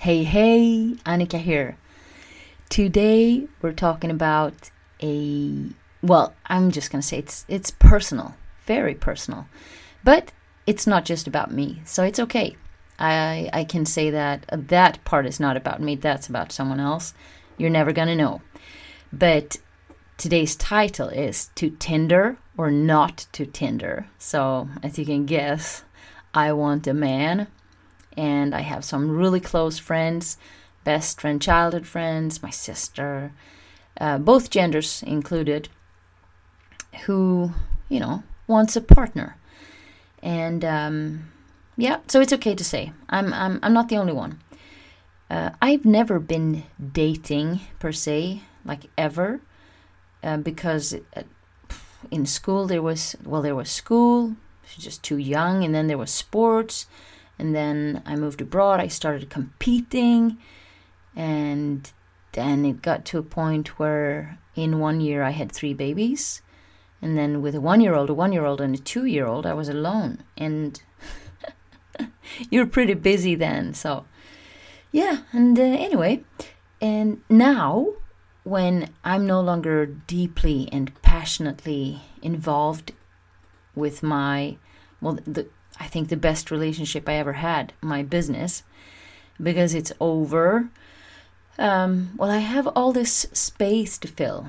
Hey, hey, Annika here. Today we're talking about a well, I'm just going to say it's it's personal, very personal. But it's not just about me, so it's okay. I I can say that that part is not about me, that's about someone else. You're never going to know. But today's title is to Tinder or not to Tinder. So, as you can guess, I want a man and I have some really close friends, best friend, childhood friends, my sister, uh, both genders included, who you know wants a partner, and um, yeah, so it's okay to say. I'm I'm I'm not the only one. Uh, I've never been dating per se, like ever, uh, because uh, in school there was well there was school, she's just too young, and then there was sports and then I moved abroad. I started competing, and then it got to a point where in one year I had three babies. And then with a one year old, a one year old, and a two year old, I was alone. And you're pretty busy then. So, yeah. And uh, anyway, and now when I'm no longer deeply and passionately involved with my, well, the, I think, the best relationship I ever had, my business, because it's over. Um, well, I have all this space to fill.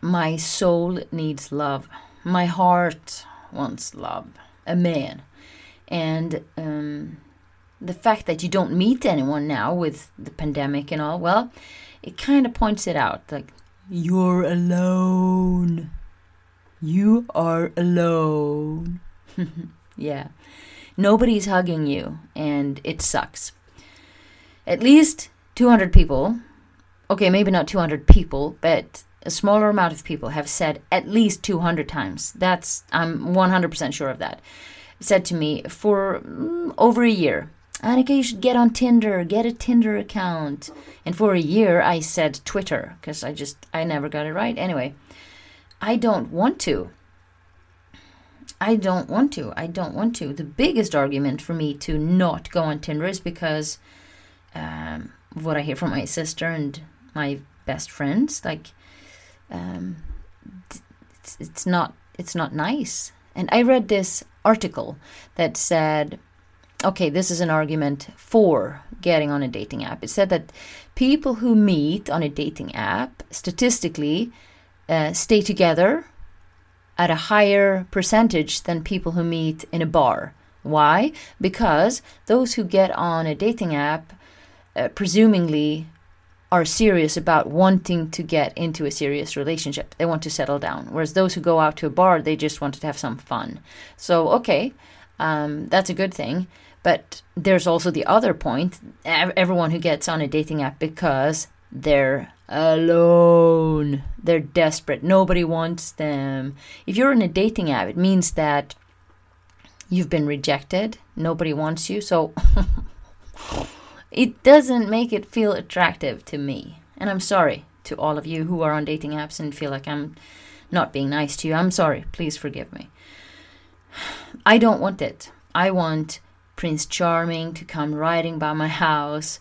My soul needs love. My heart wants love. A man. And um, the fact that you don't meet anyone now with the pandemic and all, well, it kind of points it out. Like, you're alone. You are alone. Yeah. Nobody's hugging you, and it sucks. At least 200 people, okay, maybe not 200 people, but a smaller amount of people have said at least 200 times. That's, I'm 100% sure of that. Said to me for mm, over a year, Annika, you should get on Tinder, get a Tinder account. And for a year, I said Twitter, because I just, I never got it right. Anyway, I don't want to. I don't want to. I don't want to. The biggest argument for me to not go on Tinder is because um, what I hear from my sister and my best friends. Like, um, it's, it's not it's not nice. And I read this article that said, okay, this is an argument for getting on a dating app. It said that people who meet on a dating app statistically uh, stay together at a higher percentage than people who meet in a bar. Why? Because those who get on a dating app, uh, presumably, are serious about wanting to get into a serious relationship. They want to settle down. Whereas those who go out to a bar, they just want to have some fun. So, okay, um, that's a good thing. But there's also the other point everyone who gets on a dating app because they're alone. They're desperate. Nobody wants them. If you're in a dating app, it means that you've been rejected. Nobody wants you. So it doesn't make it feel attractive to me. And I'm sorry to all of you who are on dating apps and feel like I'm not being nice to you. I'm sorry. Please forgive me. I don't want it. I want Prince Charming to come riding by my house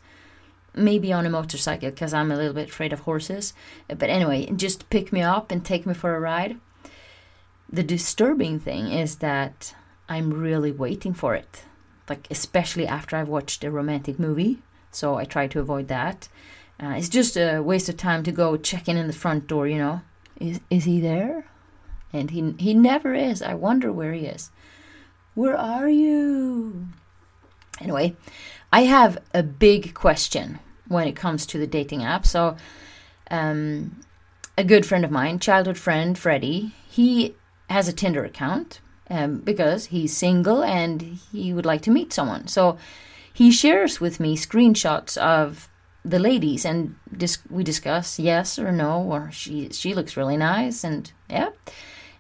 maybe on a motorcycle because I'm a little bit afraid of horses. But anyway, just pick me up and take me for a ride. The disturbing thing is that I'm really waiting for it, like especially after I've watched a romantic movie. So I try to avoid that. Uh, it's just a waste of time to go checking in the front door. You know, is is he there? And he he never is. I wonder where he is. Where are you? Anyway, I have a big question when it comes to the dating app. So, um, a good friend of mine, childhood friend Freddie, he has a Tinder account um, because he's single and he would like to meet someone. So, he shares with me screenshots of the ladies and dis- we discuss yes or no or she she looks really nice and yeah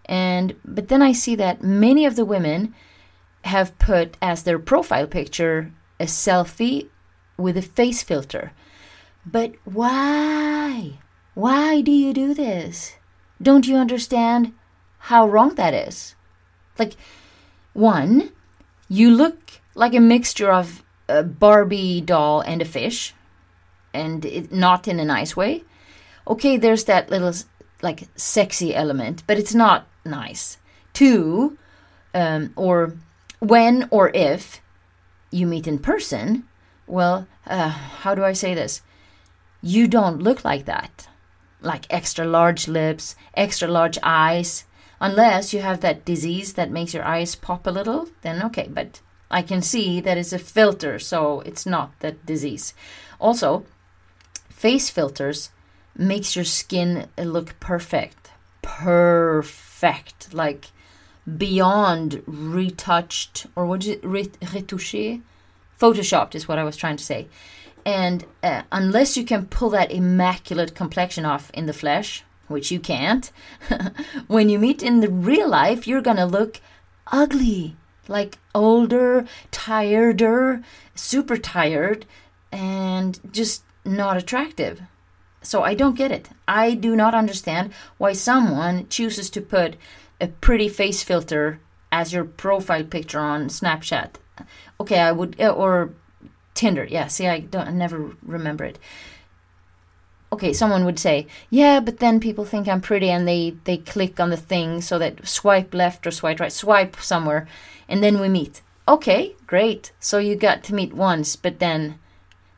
and but then i see that many of the women have put as their profile picture a selfie with a face filter. But why? Why do you do this? Don't you understand how wrong that is? Like, one, you look like a mixture of a Barbie doll and a fish, and it, not in a nice way. Okay, there's that little like sexy element, but it's not nice. Two, um, or when or if you meet in person, well, uh, how do I say this? You don't look like that. Like extra large lips, extra large eyes. Unless you have that disease that makes your eyes pop a little, then okay, but I can see that it's a filter, so it's not that disease. Also, face filters makes your skin look perfect. Perfect. Like beyond retouched or what is it retouché photoshopped is what i was trying to say. And uh, unless you can pull that immaculate complexion off in the flesh which you can't when you meet in the real life you're gonna look ugly like older tireder super tired and just not attractive. So i don't get it. I do not understand why someone chooses to put a pretty face filter as your profile picture on Snapchat. Okay, I would uh, or Tinder. Yeah, see, I don't I never remember it. Okay, someone would say, "Yeah, but then people think I'm pretty and they they click on the thing so that swipe left or swipe right, swipe somewhere, and then we meet." Okay, great. So you got to meet once, but then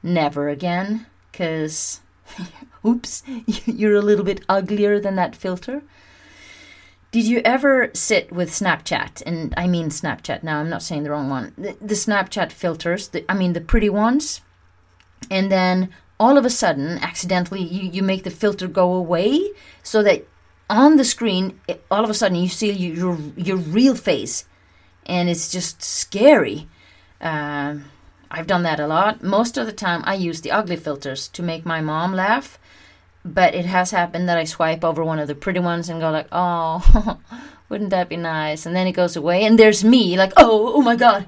never again cuz oops, you're a little bit uglier than that filter. Did you ever sit with Snapchat? And I mean Snapchat now, I'm not saying the wrong one. The, the Snapchat filters, the, I mean the pretty ones. And then all of a sudden, accidentally, you, you make the filter go away so that on the screen, it, all of a sudden, you see your, your real face. And it's just scary. Um, I've done that a lot. Most of the time, I use the ugly filters to make my mom laugh but it has happened that I swipe over one of the pretty ones and go like, "Oh, wouldn't that be nice?" And then it goes away, and there's me like, "Oh, oh my god."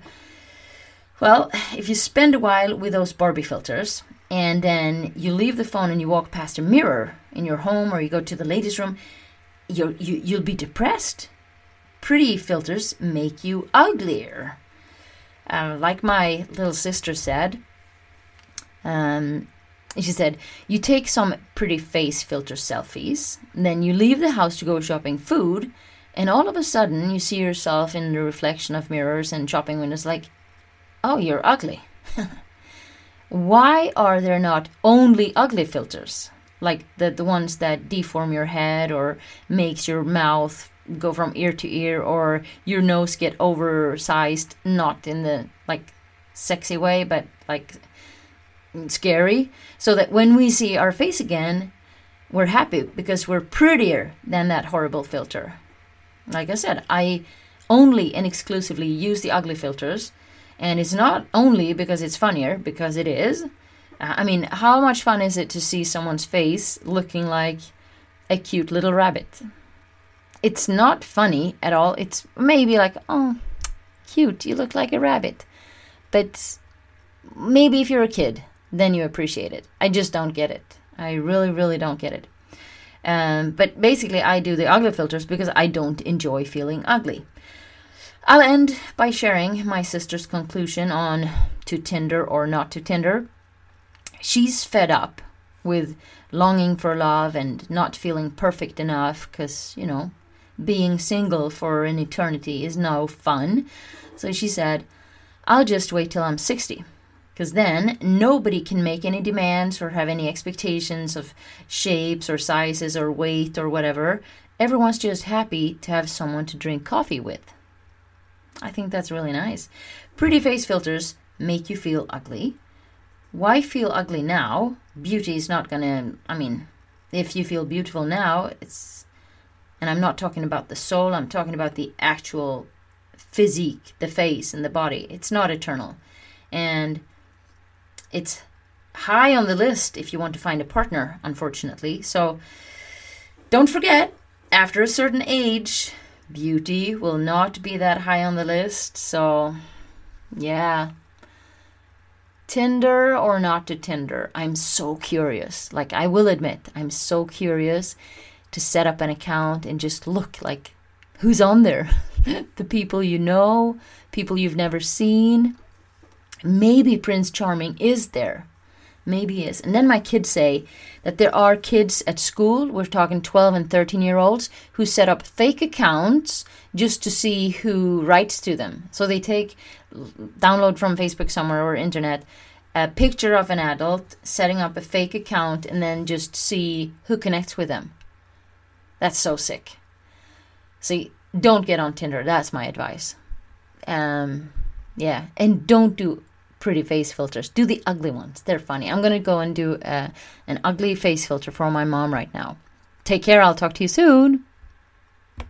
Well, if you spend a while with those Barbie filters and then you leave the phone and you walk past a mirror in your home or you go to the ladies' room, you you you'll be depressed. Pretty filters make you uglier. Uh, like my little sister said, um, she said, You take some pretty face filter selfies, then you leave the house to go shopping food, and all of a sudden you see yourself in the reflection of mirrors and shopping windows like, Oh, you're ugly. Why are there not only ugly filters? Like the, the ones that deform your head or makes your mouth go from ear to ear or your nose get oversized, not in the like sexy way, but like scary so that when we see our face again we're happy because we're prettier than that horrible filter. Like i said i only and exclusively use the ugly filters and it's not only because it's funnier because it is. Uh, I mean how much fun is it to see someone's face looking like a cute little rabbit? It's not funny at all. It's maybe like oh cute you look like a rabbit. But maybe if you're a kid then you appreciate it. I just don't get it. I really, really don't get it. Um, but basically, I do the ugly filters because I don't enjoy feeling ugly. I'll end by sharing my sister's conclusion on to Tinder or not to Tinder. She's fed up with longing for love and not feeling perfect enough because, you know, being single for an eternity is no fun. So she said, I'll just wait till I'm 60 because then nobody can make any demands or have any expectations of shapes or sizes or weight or whatever. Everyone's just happy to have someone to drink coffee with. I think that's really nice. Pretty face filters make you feel ugly. Why feel ugly now? Beauty is not gonna, I mean, if you feel beautiful now, it's, and I'm not talking about the soul, I'm talking about the actual physique, the face and the body. It's not eternal. And it's high on the list if you want to find a partner, unfortunately. So don't forget, after a certain age, beauty will not be that high on the list. So, yeah. Tinder or not to Tinder? I'm so curious. Like, I will admit, I'm so curious to set up an account and just look like who's on there. the people you know, people you've never seen maybe Prince Charming is there. Maybe he is. And then my kids say that there are kids at school, we're talking 12 and 13 year olds, who set up fake accounts just to see who writes to them. So they take, download from Facebook somewhere or internet, a picture of an adult, setting up a fake account, and then just see who connects with them. That's so sick. See, don't get on Tinder. That's my advice. Um, yeah, and don't do pretty face filters. Do the ugly ones. They're funny. I'm gonna go and do uh, an ugly face filter for my mom right now. Take care. I'll talk to you soon.